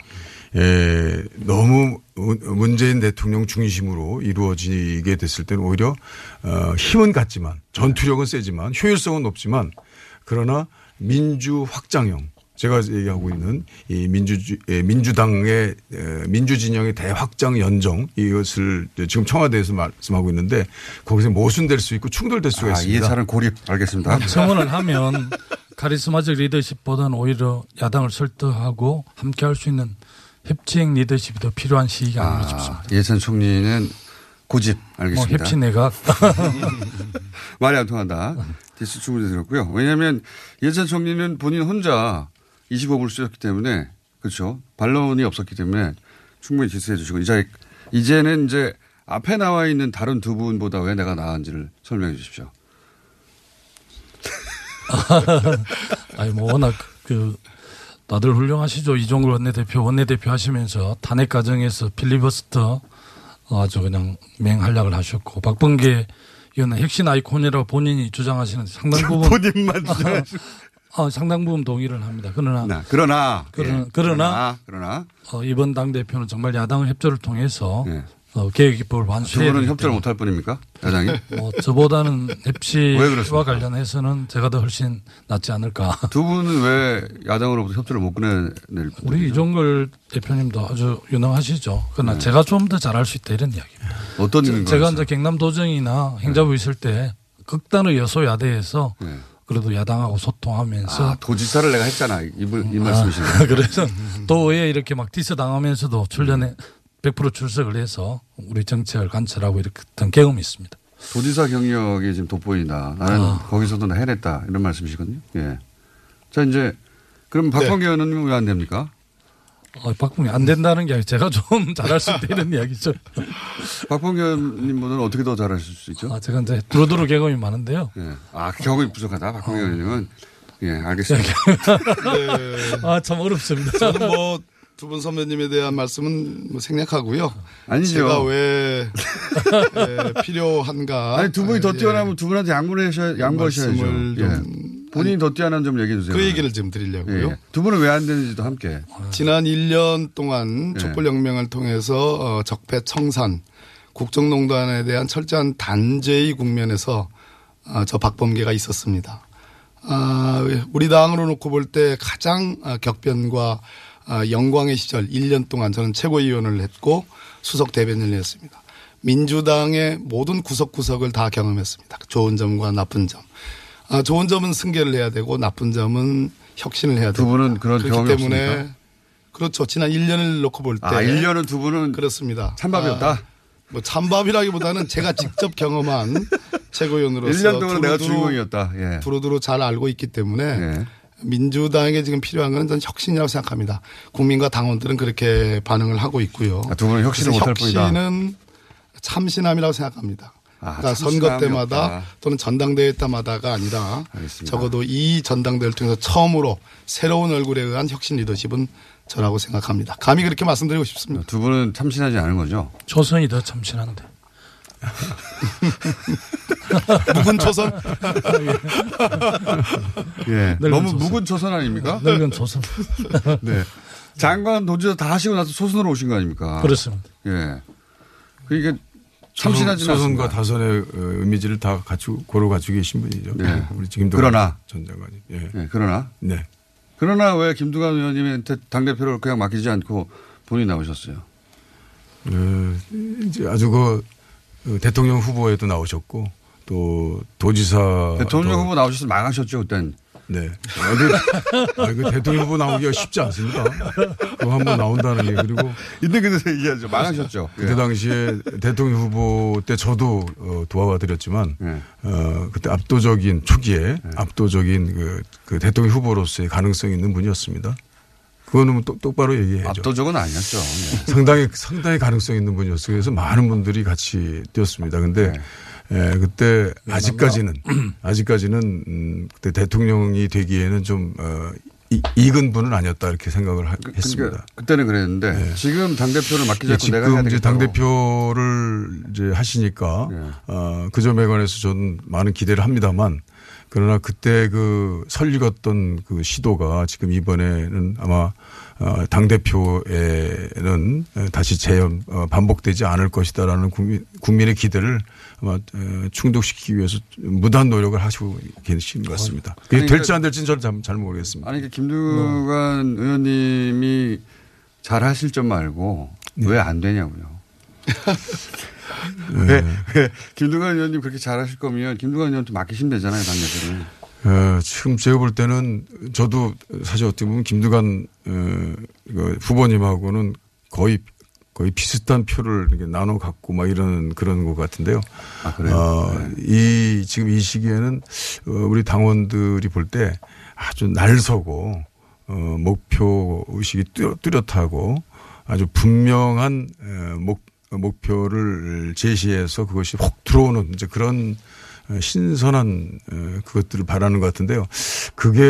예, 너무 문- 문재인 대통령 중심으로 이루어지게 됐을 때는 오히려 어, 힘은 같지만 전투력은 세지만 효율성은 높지만 그러나 민주 확장형 제가 얘기하고 있는 이 민주주 예, 민주당의 에, 민주 진영의 대확장 연정 이것을 지금 청와대에서 말씀하고 있는데 거기서 모순될 수 있고 충돌될 수가 아, 있습니다. 이해찬은 고립. 알겠습니다. 청원을 하면 카리스마적 리더십보다는 오히려 야당을 설득하고 함께 할 수 있는 협치형 리더십이 더 필요한 시기가 아닌가 싶습니다. 이해찬 총리는 고집. 알겠습니다. 뭐 협치 내각. 말이 안 통한다. 디스 충분히 들었고요. 왜냐하면 이해찬 총리는 본인 혼자 25분을 쓰셨기 때문에 그렇죠. 반론이 없었기 때문에 충분히 디스해 주시고 이제 이제는 이제 앞에 나와 있는 다른 두 분보다 왜 내가 나은지를 설명해 주십시오. 아니 뭐 워낙 그 다들 훌륭하시죠. 이종걸 원내대표 원내대표 하시면서 탄핵 과정에서 필리버스터 아주 그냥 맹활약을 하셨고 박범계 의원은 핵심 아이콘이라고 본인이 주장하시는 상당 부분 본인만. 어, 상당 부분 동의를 합니다. 그러나 그러나 그러나 예, 그러나, 그러나 어, 이번 당 대표는 정말 야당의 협조를 통해서 예. 어, 개혁 입법을 두 완수해야 분은 되기 협조를 못할 뿐입니까? 야당이? 뭐 저보다는 그렇습니까? 관련해서는 제가 더 훨씬 낫지 않을까. 두 분은 왜 야당으로부터 협조를 못 꺼내낼 우리 이종걸 대표님도 아주 유능하시죠. 그러나 제가 좀 더 잘할 수 있다 이런 이야기입니다. 네. 어떤 제- 제가? 이제 경남도정이나 행자부 있을 때 극단의 여소야대에서 그래도 야당하고 소통하면서 네. 아, 도지사를 내가 했잖아. 이, 분- 이 아, 말씀이시네. 그래서 도에 이렇게 막 디스 당하면서도 출연에 100% 출석을 해서 우리 정책을 관철하고 이렇게 했던 경험이 있습니다. 도지사 경력이 지금 돋보인다. 나는 아. 거기서도 나 해냈다. 이런 말씀이시거든요. 예. 자, 이제, 그럼 박범계 의원님은 왜 안 됩니까? 어, 박봉이 안 된다는 게 아니라 제가 좀 잘할 수 있다 이런 이야기죠. 박범계 의원님보다는 어떻게 더 잘하실 수 있죠? 아, 제가 이제 두루두루 경험이 많은데요. 예. 아, 경험이 부족하다. 박범계 어. 의원님은. 예, 알겠습니다. 아, 참 어렵습니다. 저는 뭐 두 분 선배님에 대한 말씀은 뭐 생략하고요. 아니죠. 제가 왜 예, 필요한가? 아니, 두 분이 더 예. 뛰어나면 두 분한테 양보를 하셔야, 양보하셔야죠. 예. 좀 본인이 더 뛰어난 점 얘기해 주세요. 그 얘기를 지금 드리려고요. 예. 두 분은 왜 안 되는지도 함께. 지난 1년 동안 예. 촛불혁명을 통해서 어, 적폐 청산, 국정농단에 대한 철저한 단죄의 국면에서 어, 저 박범계가 있었습니다. 아, 우리 당으로 놓고 볼 때 가장 아, 격변과 아, 영광의 시절 1년 동안 저는 최고위원을 했고 수석 대변인을 했습니다. 민주당의 모든 구석구석을 다 경험했습니다. 좋은 점과 나쁜 점. 아, 좋은 점은 승계를 해야 되고 나쁜 점은 혁신을 해야 되고. 두 분은 그런 경험이 때문에 없습니까? 그렇죠. 지난 1년을 놓고 볼 때. 아, 1년은 두 분은 그렇습니다. 찬밥이었다? 아, 뭐 찬밥이라기보다는 제가 직접 경험한 최고위원으로서 1년 동안 내가 두루두루- 주인공이었다. 예. 두루두루 잘 알고 있기 때문에 민주당에게 지금 필요한 것은 저는 혁신이라고 생각합니다. 국민과 당원들은 그렇게 반응을 하고 있고요. 아, 두 분은 혁신을 못할 뿐이다. 혁신은 참신함이라고 생각합니다. 아, 그러니까 선거 때마다 없다. 또는 전당대회 때마다가 아니라 알겠습니다. 적어도 이 전당대회를 통해서 처음으로 새로운 얼굴에 의한 혁신 리더십은 저라고 생각합니다. 감히 그렇게 말씀드리고 싶습니다. 두 분은 참신하지 않은 거죠? 조선이 더 참신한데. 묵은 초선? 예. 너무 조선. 묵은 초선 아닙니까? 늙은 조선. 네. 장관 도지사 다 하시고 나서 소선으로 오신 거 아닙니까? 그렇습니다. 예. 그러니까 참신하지 소선과 않습니다. 다선의 어, 이미지를 다 갖추고 고루 갖추고 계신 분이죠. 네. 우리 김동관 그러나. 전 장관님. 예. 예, 그러나 네. 그러나 왜 김두관 의원님한테 당 대표를 그냥 맡기지 않고 본인이 나오셨어요? 어, 이제 아주 그 어, 대통령 후보에도 나오셨고 또 도지사 대통령 후보 나오셔서 망하셨죠, 그땐. 네. 아, 그, 아, 그 대통령 후보 나오기가 쉽지 않습니다. 그거 한번 나온다는 게 그리고 있는 그대로 얘기하죠. 망하셨죠. 그때 예. 당시에 대통령 후보 때 저도 어, 도와봐 드렸지만 어, 그때 압도적인 초기에 압도적인 그, 그 대통령 후보로서의 가능성이 있는 분이었습니다. 그거는 똑, 똑바로 얘기해야죠. 압도적은 아니었죠. 예. 상당히 상당히 가능성 있는 분이었어요. 그래서 많은 분들이 같이 뛰었습니다. 근데 네. 예, 그때 아직까지는 아직까지는 음, 그때 대통령이 되기에는 좀 어, 이, 익은 분은 아니었다 이렇게 생각을 하- 했습니다. 그러니까 그때는 그랬는데 지금 당 대표를 맡기지 예, 않고 내가 해야 지금 이제. 당 대표를 이제 하시니까 어, 그 점에 관해서 저는 많은 기대를 합니다만 그러나 그때 그 설익었던 그 시도가 지금 이번에는 아마 어, 당 대표에는 다시 재현 어, 반복되지 않을 것이다라는 국민, 국민의 기대를 아마 어, 충족시키기 위해서 무단 노력을 하시고 계신 것 같습니다. 그게 아니, 될지 그- 안 될지는 저는 잘, 잘 모르겠습니다. 아니, 그 김두관 의원님이 잘 하실 점 말고 네. 왜안 되냐고요. 왜, 왜 김두관 의원님 그렇게 잘 하실 거면 김두관 의원한테 맡기시면 되잖아요, 당대표를. 어, 지금 제가 볼 때는 저도 사실 어떻게 보면 김두관 어, 후보님하고는 거의 거의 비슷한 표를 이렇게 나눠 갖고 막 이런 그런 것 같은데요. 아, 그래요? 어, 이 지금 이 시기에는 어, 우리 당원들이 볼 때 아주 날서고 어, 목표 의식이 뚜렷, 뚜렷하고 아주 분명한 어, 목 목표를 제시해서 그것이 혹 들어오는 이제 그런 어, 신선한 어, 그것들을 바라는 것 같은데요. 그게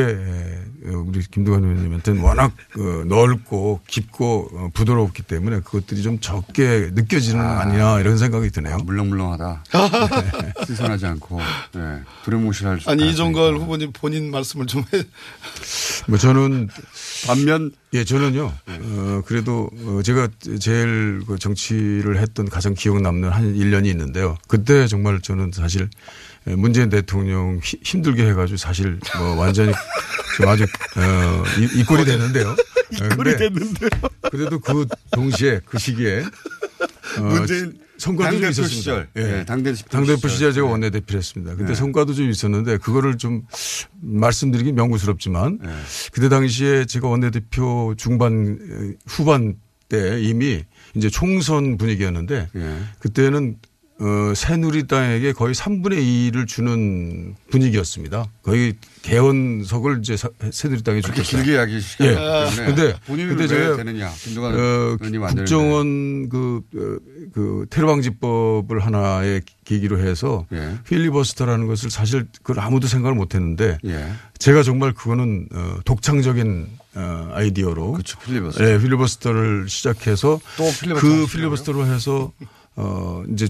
어, 우리 김두관 의원님한테는 워낙 어, 넓고 깊고 어, 부드럽기 때문에 그것들이 좀 적게 느껴지는 거 아니냐 이런 생각이 드네요. 물렁물렁하다. 네. 신선하지 않고 네. 두려무실할 수 아니 이종걸 후보님 본인 말씀을 좀 해. 뭐 저는 반면 예 저는요 어 그래도 어 제가 제일 그 정치를 했던 가장 기억 남는 한 1년이 있는데요. 그때 정말 저는 사실 문재인 대통령 히- 힘들게 해가지고 사실 뭐 완전히 좀 아주 어 이- 이꼴이 됐는데요. 이꼴이 됐는데요. 그래도 그 동시에 그 시기에 어 문재인 성과도 좀 있었습니다. 시절. 예. 네, 당대표 당대표 시절. 제가 원내대표를 했습니다. 그때 네. 성과도 좀 있었는데 그거를 좀 말씀드리기 명구스럽지만 네. 그때 당시에 제가 원내대표 중반 에, 후반 때 이미 이제 총선 분위기였는데 예. 그때는 어, 새누리당에게 거의 3분의 2를 주는 분위기였습니다. 거의 개헌석을 이제 사- 새누리당에 주겠다. 길게 이야기하시기 예. 때문에 근데 제가 되느냐. 김두관 어. 국정원 그, 어, 그 테러 방지법을 하나의 계기로 해서 예. 필리버스터라는 것을 사실 그걸 아무도 생각을 못 했는데 예. 제가 정말 그거는 어, 독창적인 어, 아이디어로 그렇죠. 필리버스터. 예, 필리버스터를 시작해서 또 필리버스터 그? 필리버스터로 해서 어 이제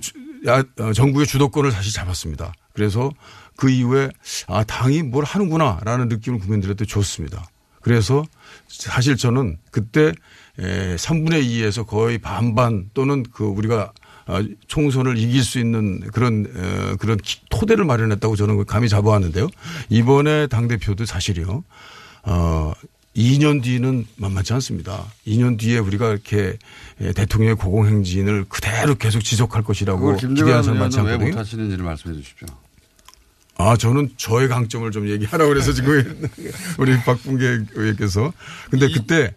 정부의 주도권을 다시 잡았습니다. 그래서 그 이후에 아 당이 뭘 하는구나라는 느낌을 국민들한테 줬습니다. 그래서 사실 저는 그때 에, 3분의 2에서 거의 반반 또는 그 우리가 어, 총선을 이길 수 있는 그런 어, 그런 기- 토대를 마련했다고 저는 그 감히 잡아왔는데요. 이번에 당 대표도 사실이요. 어 2년 뒤는 만만치 않습니다. 2년 뒤에 우리가 이렇게 에, 대통령의 고공행진을 그대로 계속 지속할 것이라고 기대하는 사람 많지 않거든요. 못하시는지를 말씀해 주십시오. 아, 저는 저의 강점을 좀 얘기하라고 그래서 지금 우리 박bun계 의원께서. 근데 그때,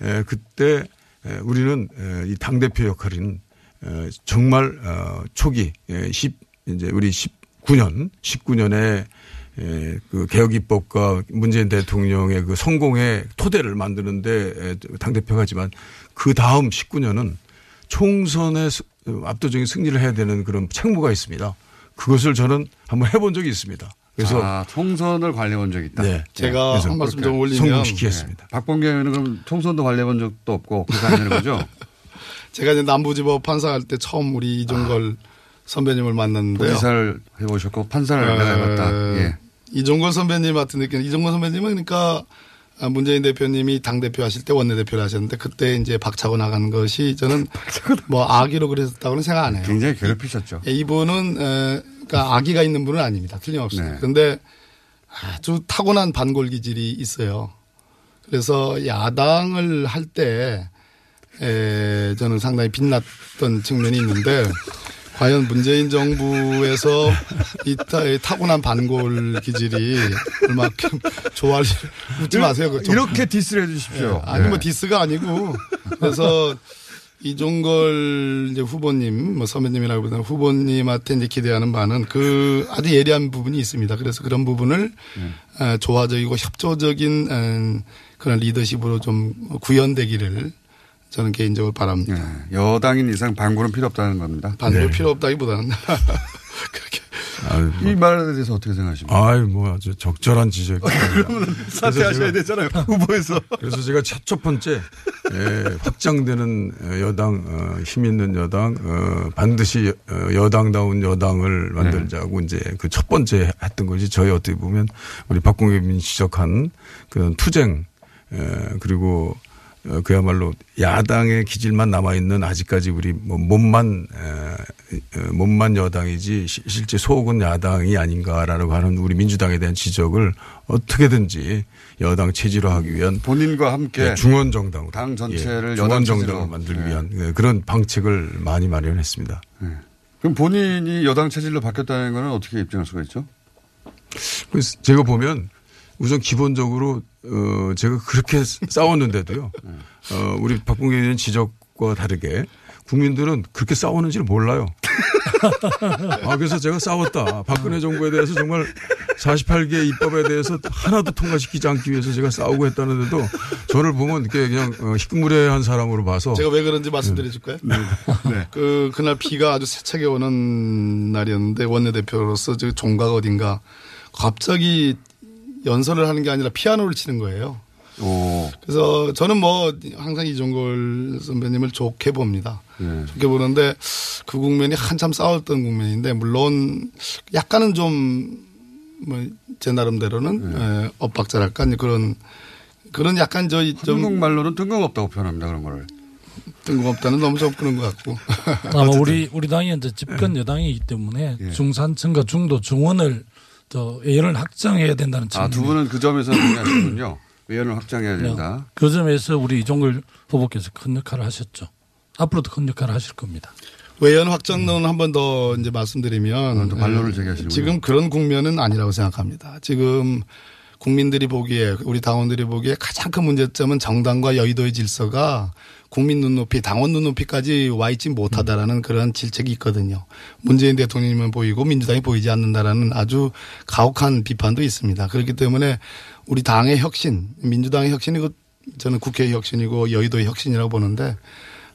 에, 그때 에, 우리는 에, 이 당대표 역할은 에, 정말 어, 초기 에, 10, 이제 우리 19년, 19년에 예, 그 개혁 입법과 문재인 대통령의 그 성공의 토대를 만드는데 당 대표가지만 그 다음 19년은 총선에 스- 압도적인 승리를 해야 되는 그런 책무가 있습니다. 그것을 저는 한번 해본 적이 있습니다. 그래서 아, 총선을 관리해본 적이 있다. 네. 제가 그래서 한 말씀 좀 올리면 성공시키겠습니다. 네. 박범계 의원은 그럼 총선도 관리해본 적도 없고 그렇게 안 되는 거죠? 제가 이제 남부지법 판사할 때 처음 우리 이종걸 선배님을 만났는데요. 부지사를 해보셨고 판사를 내가 해봤다. 예. 이종걸 선배님 같은 느낌. 이종걸 선배님은 그러니까 아, 문재인 대표님이 당 대표 하실 때 원내 대표를 하셨는데 그때 이제 박차고 나간 것이 저는 뭐 악의로 그랬다고는 생각 안 해요. 굉장히 괴롭히셨죠. 예, 이분은 에, 그러니까 악의가 있는 분은 아닙니다. 틀림없어요. 네. 그런데 아주 타고난 반골 기질이 있어요. 그래서 야당을 할 때 저는 상당히 빛났던 측면이 있는데 과연 문재인 정부에서 이 타- 이 타고난 반골 기질이 얼마큼 좋아할 웃지 마세요. 좀. 이렇게 디스를 해 주십시오. 예, 아니 뭐 네. 디스가 아니고 그래서 이종걸 이제 후보님 뭐 선배님이라고보다는 후보님한테 이제 기대하는 바는 그 아주 예리한 부분이 있습니다. 그래서 그런 부분을 어, 조화적이고 협조적인 어, 그런 리더십으로 좀 구현되기를 저는 개인적으로 바랍니다. 여당인 이상 반골은 필요 없다는 겁니다. 반대로 필요 없다기보다는 이 말에 대해서 어떻게 생각하십니까? 아이, 뭐 아주 적절한 지적. 그러면 사퇴하셔야 되잖아요. 후보에서. 그래서 제가 첫, 첫 번째, 예, 확장되는 여당, 어, 힘 있는 여당, 어, 반드시 여- 여당다운 여당을 만들자고 이제 그 첫 번째 했던 것이 저희 어떻게 보면 우리 박공엽 님이 지적한 그런 투쟁, 에, 그리고 어, 그야말로 야당의 기질만 남아있는 아직까지 우리 뭐 몸만, 에, 어, 몸만 여당이지 시- 실제 속은 야당이 아닌가라고 하는 우리 민주당에 대한 지적을 어떻게든지 여당 체질화하기 위한 본인과 함께 예, 중원 정당 당 전체를 예, 중원 정당을. 만들기 예. 위한 예, 그런 방책을 많이 마련했습니다. 그럼 본인이 여당 체질로 바뀌었다는 거는 어떻게 입증할 수가 있죠? 그래서 제가 보면 우선 기본적으로 어 제가 그렇게 싸웠는데도요. 어 우리 박봉계 의원 지적과 다르게 국민들은 그렇게 싸우는지를 몰라요. 아 그래서 제가 싸웠다. 박근혜 정부에 대해서 정말 48개 입법에 대해서 하나도 통과시키지 않기 위해서 제가 싸우고 했다는데도 저를 보면 이렇게 그냥 어, 희끄무레한 사람으로 봐서 제가 왜 그런지 말씀드려 줄까요? 네. 그, 그날 비가 아주 세차게 오는 날이었는데 원내대표로서 저 종각 어딘가 갑자기 연설을 하는 게 아니라 피아노를 치는 거예요. 그래서 저는 뭐 항상 이종걸 선배님을 좋게 봅니다. 좋게 보는데 그 국면이 한참 싸웠던 국면인데 물론 약간은 좀 뭐 제 나름대로는 에, 엇박자랄까 그런 그런 약간 저좀 한국말로는 뜬금없다고 표현합니다 그런 거를. 뜬금없다는 너무 좀 그런 것 같고. 아마 우리 우리 당이 이제 집권 여당이기 때문에 중산층과 중도 중원을 더 예언을 확장해야 된다는 아, 측면. 두 분은 그 점에서 동의하시군요. 외연을 확장해야 된다. 그 점에서 우리 이종걸 후보께서 큰 역할을 하셨죠. 앞으로도 큰 역할을 하실 겁니다. 외연 확장론 한번 더 이제 말씀드리면 또 반론을 에, 제기하시는군요. 지금 그런 국면은 아니라고 생각합니다. 지금 국민들이 보기에 우리 당원들이 보기에 가장 큰 문제점은 정당과 여의도의 질서가 국민 눈높이, 당원 눈높이까지 와 있지 못하다라는 그런 질책이 있거든요. 문재인 대통령님은 보이고 민주당이 보이지 않는다라는 아주 가혹한 비판도 있습니다. 그렇기 때문에 우리 당의 혁신, 민주당의 혁신이고 저는 국회의 혁신이고 여의도의 혁신이라고 보는데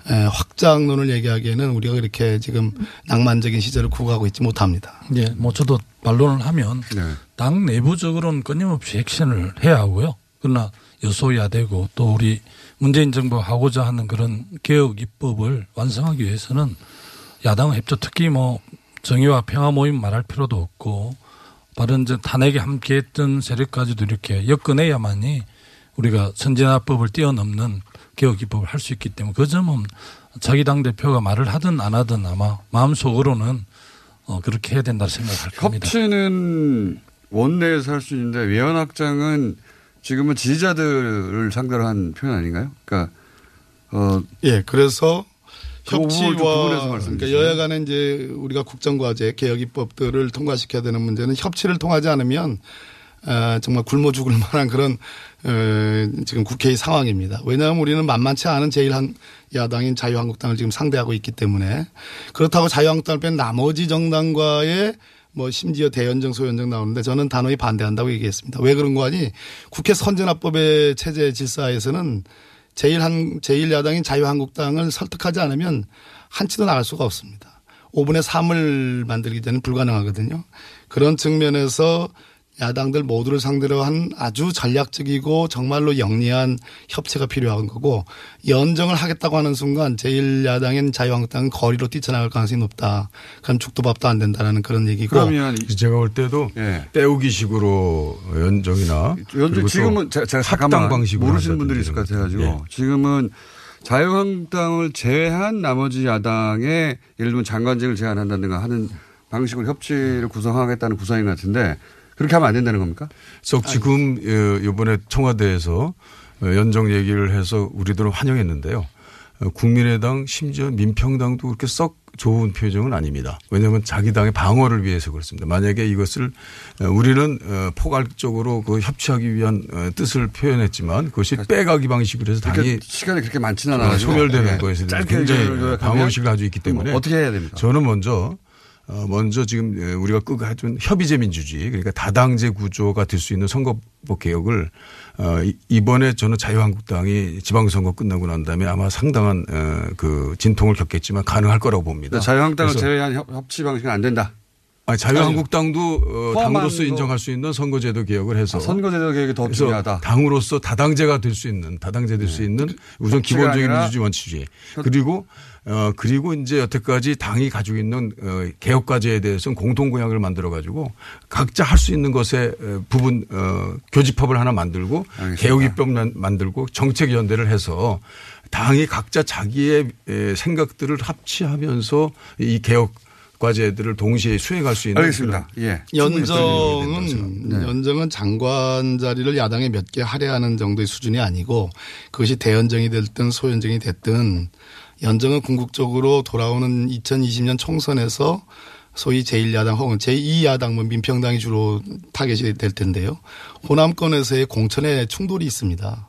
에, 확장론을 얘기하기에는 우리가 그렇게 지금 낭만적인 시절을 구가하고 있지 못합니다. 예, 뭐 저도 반론을 하면 네. 당 내부적으로는 끊임없이 액션을 해야 하고요. 그러나 여소야되고 또 우리 문재인 정부가 하고자 하는 그런 개혁 입법을 완성하기 위해서는 야당 협조 특히 뭐 정의와 평화 모임 말할 필요도 없고 바른전 탄핵에 함께했던 세력까지도 이렇게 엮어내야만이 우리가 선진화법을 뛰어넘는 개혁 입법을 할 수 있기 때문에 그 점은 자기 당 대표가 말을 하든 안 하든 아마 마음 속으로는 어, 그렇게 해야 된다 생각할 겁니다. 협치는 원내에서 할 수 있는데 외연 확장은 지금은 지지자들을 상대로 한 표현 아닌가요? 그러니까 어 예, 그래서 그 협치와 말씀해 그러니까 주시면. 여야 간에 이제 우리가 국정과제 개혁 입법들을 통과시켜야 되는 문제는 협치를 통하지 않으면 아, 정말 굶어 죽을 만한 그런 어, 지금 국회의 상황입니다. 왜냐하면 우리는 만만치 않은 제일 한 야당인 자유한국당을 지금 상대하고 있기 때문에 그렇다고 자유한국당을 뺀 나머지 정당과의 뭐 심지어 대연정 소연정 나오는데 저는 단호히 반대한다고 얘기했습니다. 왜 그런 거 아니? 국회 선진화법의 체제 질서에서는 제1한 제1야당인 자유한국당을 설득하지 않으면 한치도 나갈 수가 없습니다. 5분의 3을 만들기 전에 불가능하거든요. 그런 측면에서 야당들 모두를 상대로 한 아주 전략적이고 정말로 영리한 협치가 필요한 거고 연정을 하겠다고 하는 순간 제1야당인 자유한국당은 거리로 뛰쳐나갈 가능성이 높다. 그럼 죽도 밥도 안 된다라는 그런 얘기고. 그러면 제가 볼 때도 때우기식으로 연정이나 연정 지금은 제가, 제가 합당 방식으로 모르시는 분들이 있을 것 같아가지고 예. 지금은 자유한국당을 제외한 나머지 야당의 예를 들면 장관직을 제안한다든가 하는 방식으로 협치를 구성하겠다는 구상인 것 같은데 그렇게 하면 안 된다는 겁니까? 그래서 지금 어, 이번에 청와대에서 어, 연정 얘기를 해서 우리들은 환영했는데요. 어, 국민의당 심지어 민평당도 그렇게 썩 좋은 표정은 아닙니다. 왜냐하면 자기 당의 방어를 위해서 그렇습니다. 만약에 이것을 우리는 포괄적으로 그 협치하기 위한 뜻을 표현했지만 그것이 빼가기 방식으로 해서 당이 그러니까 시간이 그렇게 많지는 않아요. 소멸되는 네. 대해서 짧게 굉장히 방어의식을 가지고 있기 때문에 어떻게 해야 됩니까? 저는 먼저 어, 먼저 지금 우리가 끄고 해준 협의제 민주주의 그러니까 다당제 구조가 될 수 있는 선거법 개혁을 어, 이번에 저는 자유한국당이 지방선거 끝나고 난 다음에 아마 상당한 어, 그 진통을 겪겠지만 가능할 거라고 봅니다. 자유한국당을 그래서 제외한 협- 협치 방식은 안 된다. 아니, 자유한국당도 어, 당으로서 거- 인정할 수 있는 선거제도 개혁을 해서. 아, 선거제도 개혁이 더 중요하다. 당으로서 다당제가 될 수 있는 다당제 될수 있는 우선 협치가 기본적인 민주주의 원칙주의 그리고 어 그리고 이제 여태까지 당이 가지고 있는 어 개혁 과제에 대해서는 공통 공약을 만들어 가지고 각자 할 수 있는 것에 어, 부분 어 교집합을 하나 만들고 개혁 입법 만- 만들고 정책 연대를 해서 당이 각자 자기의 에, 생각들을 합치하면서 이 개혁 과제들을 동시에 수행할 수 있는 알겠습니다. 예. 연정은 네. 연정은 장관 자리를 야당에 몇 개 할애하는 정도의 수준이 아니고 그것이 대연정이 됐든 소연정이 됐든 연정은 궁극적으로 돌아오는 2020년 총선에서 소위 제1야당 혹은 제2야당 뭐 민평당이 주로 타겟이 될 텐데요. 호남권에서의 공천의 충돌이 있습니다.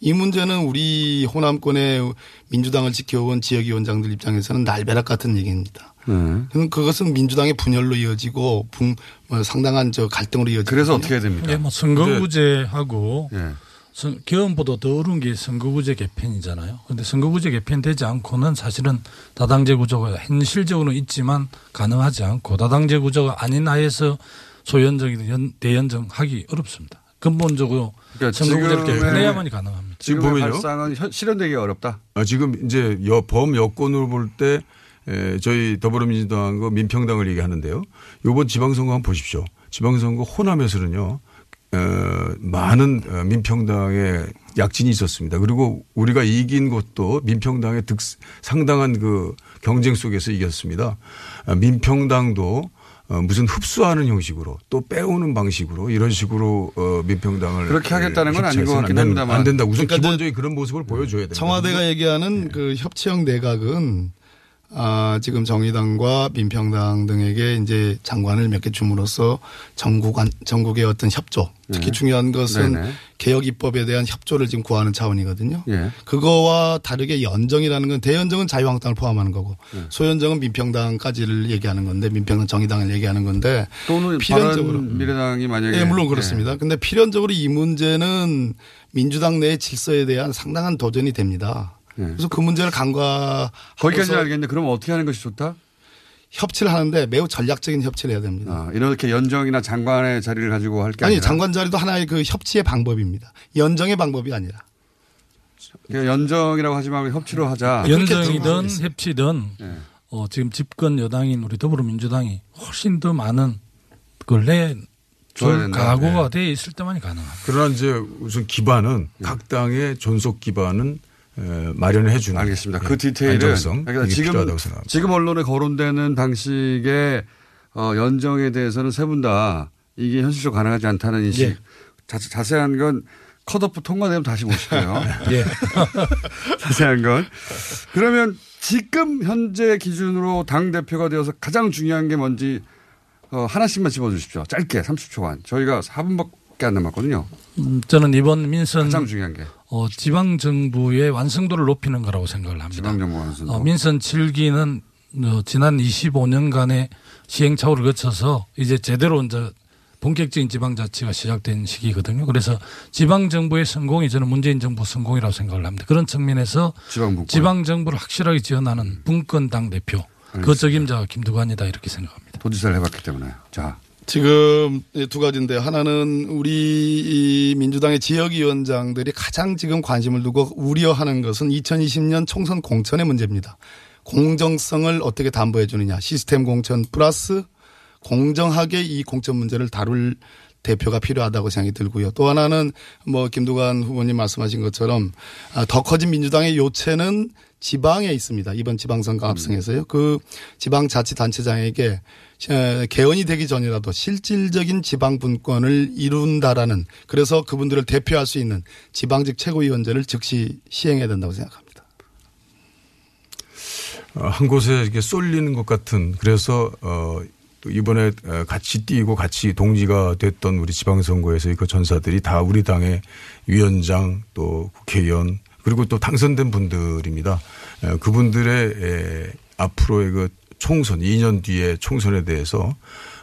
이 문제는 우리 호남권의 민주당을 지켜온 지역위원장들 입장에서는 날벼락 같은 얘기입니다. 네. 그럼 그것은 민주당의 분열로 이어지고 분, 뭐 상당한 저 갈등으로 이어지고. 그래서 어떻게 해야 됩니까? 예, 뭐 선거구제하고 예. 선- 개헌보다 더 어려운 게 선거구제 개편이잖아요. 그런데 선거구제 개편되지 않고는 사실은 다당제 구조가 현실적으로는 있지만 가능하지 않고 다당제 구조가 아닌 하에서 소연정이든 연- 대연정하기 어렵습니다. 근본적으로 그러니까 선거구제를 개편해야만이 가능합니다. 지금 보면요. 발상은 현- 실현되기가 어렵다. 아, 지금 이제 여, 범 여권으로 볼때 에, 저희 더불어민주당과 민평당을 얘기하는데요. 이번 지방선거 한번 보십시오. 지방선거 호남에서는요. 어, 많은 어, 민평당의 약진이 있었습니다. 그리고 우리가 이긴 것도 민평당의 득, 상당한 그 경쟁 속에서 이겼습니다. 아, 민평당도 어, 무슨 흡수하는 형식으로 또 빼오는 방식으로 이런 식으로 어, 민평당을 그렇게 하겠다는 건 아닌 것 같긴. 합니다만. 안 된다. 우선 그러니까 기본적인 그런 모습을 보여줘야 된다. 청와대가 얘기하는 그 협치형 내각은 아, 지금 정의당과 민평당 등에게 이제 장관을 몇 개 줌으로써 전국 안, 전국의 어떤 협조 특히 네. 중요한 것은 네네. 개혁 입법에 대한 협조를 지금 구하는 차원이거든요. 예. 그거와 다르게 연정이라는 건 대연정은 자유한국당을 포함하는 거고 네. 소연정은 민평당까지를 얘기하는 건데 민평당 정의당을 얘기하는 건데 또는 필연적으로 미래당이 만약에 예, 물론 그렇습니다. 근데 필연적으로 이 문제는 민주당 내 질서에 대한 상당한 도전이 됩니다. 그래서 그 문제를 간과 거기까지는 알겠는데 그럼 어떻게 하는 것이 좋다? 협치를 하는데 매우 전략적인 협치를 해야 됩니다. 아, 이렇게 연정이나 장관의 자리를 가지고 할 게 아니 아니라 장관 자리도 하나의 그 협치의 방법입니다. 연정의 방법이 아니라. 그냥 연정이라고 하지 말고 협치로 하자. 연정이든 협치든 네. 어, 지금 집권 여당인 우리 더불어민주당이 훨씬 더 많은 그걸 내 된다. 각오가 네. 돼 있을 때만이 가능합니다. 그러나 이제 우선 기반은 네. 각 당의 존속 기반은 에, 마련해 주는 알겠습니다. 예, 그 디테일은 안정성 그러니까 지금 필요하다고 생각합니다. 지금 언론에 거론되는 방식의 어, 연정에 대해서는 세 분 다 이게 현실적으로 가능하지 않다는 인식. 예. 자, 자세한 건 컷오프 통과되면 다시 모실게요. 예. 자세한 건. 그러면 지금 현재 기준으로 당 대표가 되어서 가장 중요한 게 뭔지 어, 하나씩만 집어주십시오. 짧게 30초간. 저희가 4분밖에 안 남았거든요. 음, 저는 이번 민선 가장 중요한 게 어, 지방 정부의 완성도를 높이는 거라고 생각을 합니다. 지방 정부 완성도. 어, 민선 7기는 어, 지난 25년간의 시행착오를 거쳐서 이제 제대로 이제 본격적인 지방자치가 시작된 시기거든요. 그래서 지방정부의 성공이 저는 문재인 정부 성공이라고 생각을 합니다. 그런 측면에서 지방정부를 확실하게 지원하는 분권 당 대표 그 적임자가 김두관이다 이렇게 생각합니다. 도지사를 해봤기 때문에. 자. 지금 두 가지인데 하나는 우리 이 민주당의 지역위원장들이 가장 지금 관심을 두고 우려하는 것은 2020년 총선 공천의 문제입니다. 공정성을 어떻게 담보해 주느냐 시스템 공천 플러스 공정하게 이 공천 문제를 다룰 대표가 필요하다고 생각이 들고요. 또 하나는 뭐 김두관 후보님 말씀하신 것처럼 아, 더 커진 민주당의 요체는 지방에 있습니다. 이번 지방선거 합성에서요. 그 지방자치단체장에게 개헌이 되기 전이라도 실질적인 지방 분권을 이룬다라는 그래서 그분들을 대표할 수 있는 지방직 최고위원제를 즉시 시행해야 된다고 생각합니다. 어, 한 곳에 이렇게 쏠리는 것 같은 그래서 어 이번에 같이 뛰고 같이 동지가 됐던 우리 지방선거에서의 그 전사들이 다 우리 당의 위원장 또 국회의원 그리고 또 당선된 분들입니다. 그분들의 앞으로의 그 총선 2년 뒤에 총선에 대해서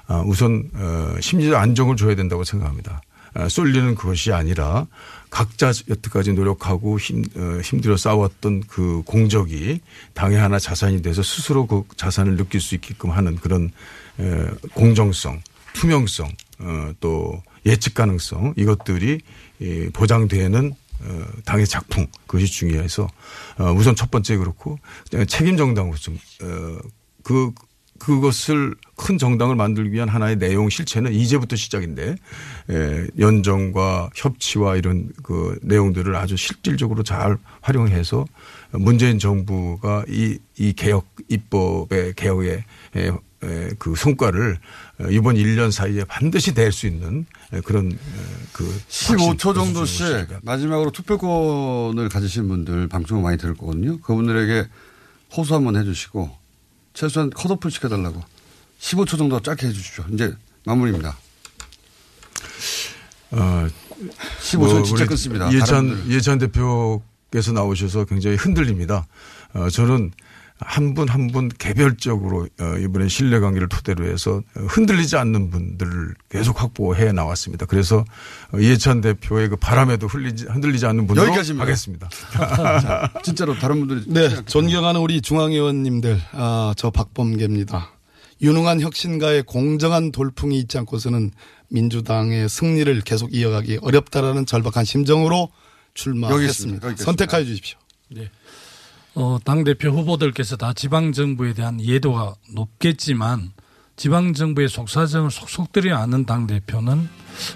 아, 우선 어, 심리적 안정을 줘야 된다고 생각합니다. 아, 쏠리는 그것이 아니라 각자 여태까지 노력하고 힘, 어, 힘들어 싸웠던 그 공적이 당의 하나 자산이 돼서 스스로 그 자산을 느낄 수 있게끔 하는 그런 공정성, 투명성, 어, 또 예측 가능성 이것들이 보장되는 어, 당의 작품 그것이 중요해서 우선 첫 번째 그렇고 책임 정당으로 좀그 그것을 큰 정당을 만들기 위한 하나의 내용 실체는 이제부터 시작인데 에, 연정과 협치와 이런 그 내용들을 아주 실질적으로 잘 활용해서 문재인 정부가 이, 이 개혁 입법의 개혁의 에, 에, 그 성과를 이번 1년 사이에 반드시 낼 수 있는 그런 그 15초 정도씩 마지막으로 투표권을 가지신 분들 방송을 많이 들을 거거든요. 그분들에게 호소 한번 해 주시고 최소한 컷오프 시켜달라고. 15초 정도 짧게 해 주십시오. 이제 마무리입니다. 어, 15초 뭐 진짜 끊습니다. 예찬, 예찬 대표께서 나오셔서 굉장히 흔들립니다. 어, 저는 한 분 한 분 개별적으로 어, 이번에 신뢰관계를 토대로 해서 흔들리지 않는 분들을 계속 확보해 나왔습니다. 그래서 이해찬 대표의 그 바람에도 흘리지, 흔들리지 않는 분으로 여기까지입니다. 하겠습니다. 자, 진짜로 다른 분들이 네, 존경하는 우리 중앙의원님들, 아, 저 박범계입니다. 유능한 혁신가의 공정한 돌풍이 있지 않고서는 민주당의 승리를 계속 이어가기 어렵다라는 절박한 심정으로 출마했습니다. 선택하여 주십시오. 네. 어, 당대표 후보들께서 다 지방정부에 대한 이해도가 높겠지만 지방정부의 속사정을 속속들이 아는 당대표는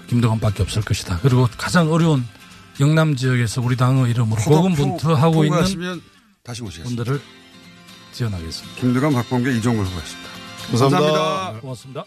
김동완밖에 없을 것이다. 그리고 가장 어려운 영남 지역에서 우리 당의 이름으로 고군분투하고 있는 다시 분들을 지원하겠습니다. 김두관 박범계 이종걸 후보였습니다 감사합니다. 감사합니다. 고맙습니다.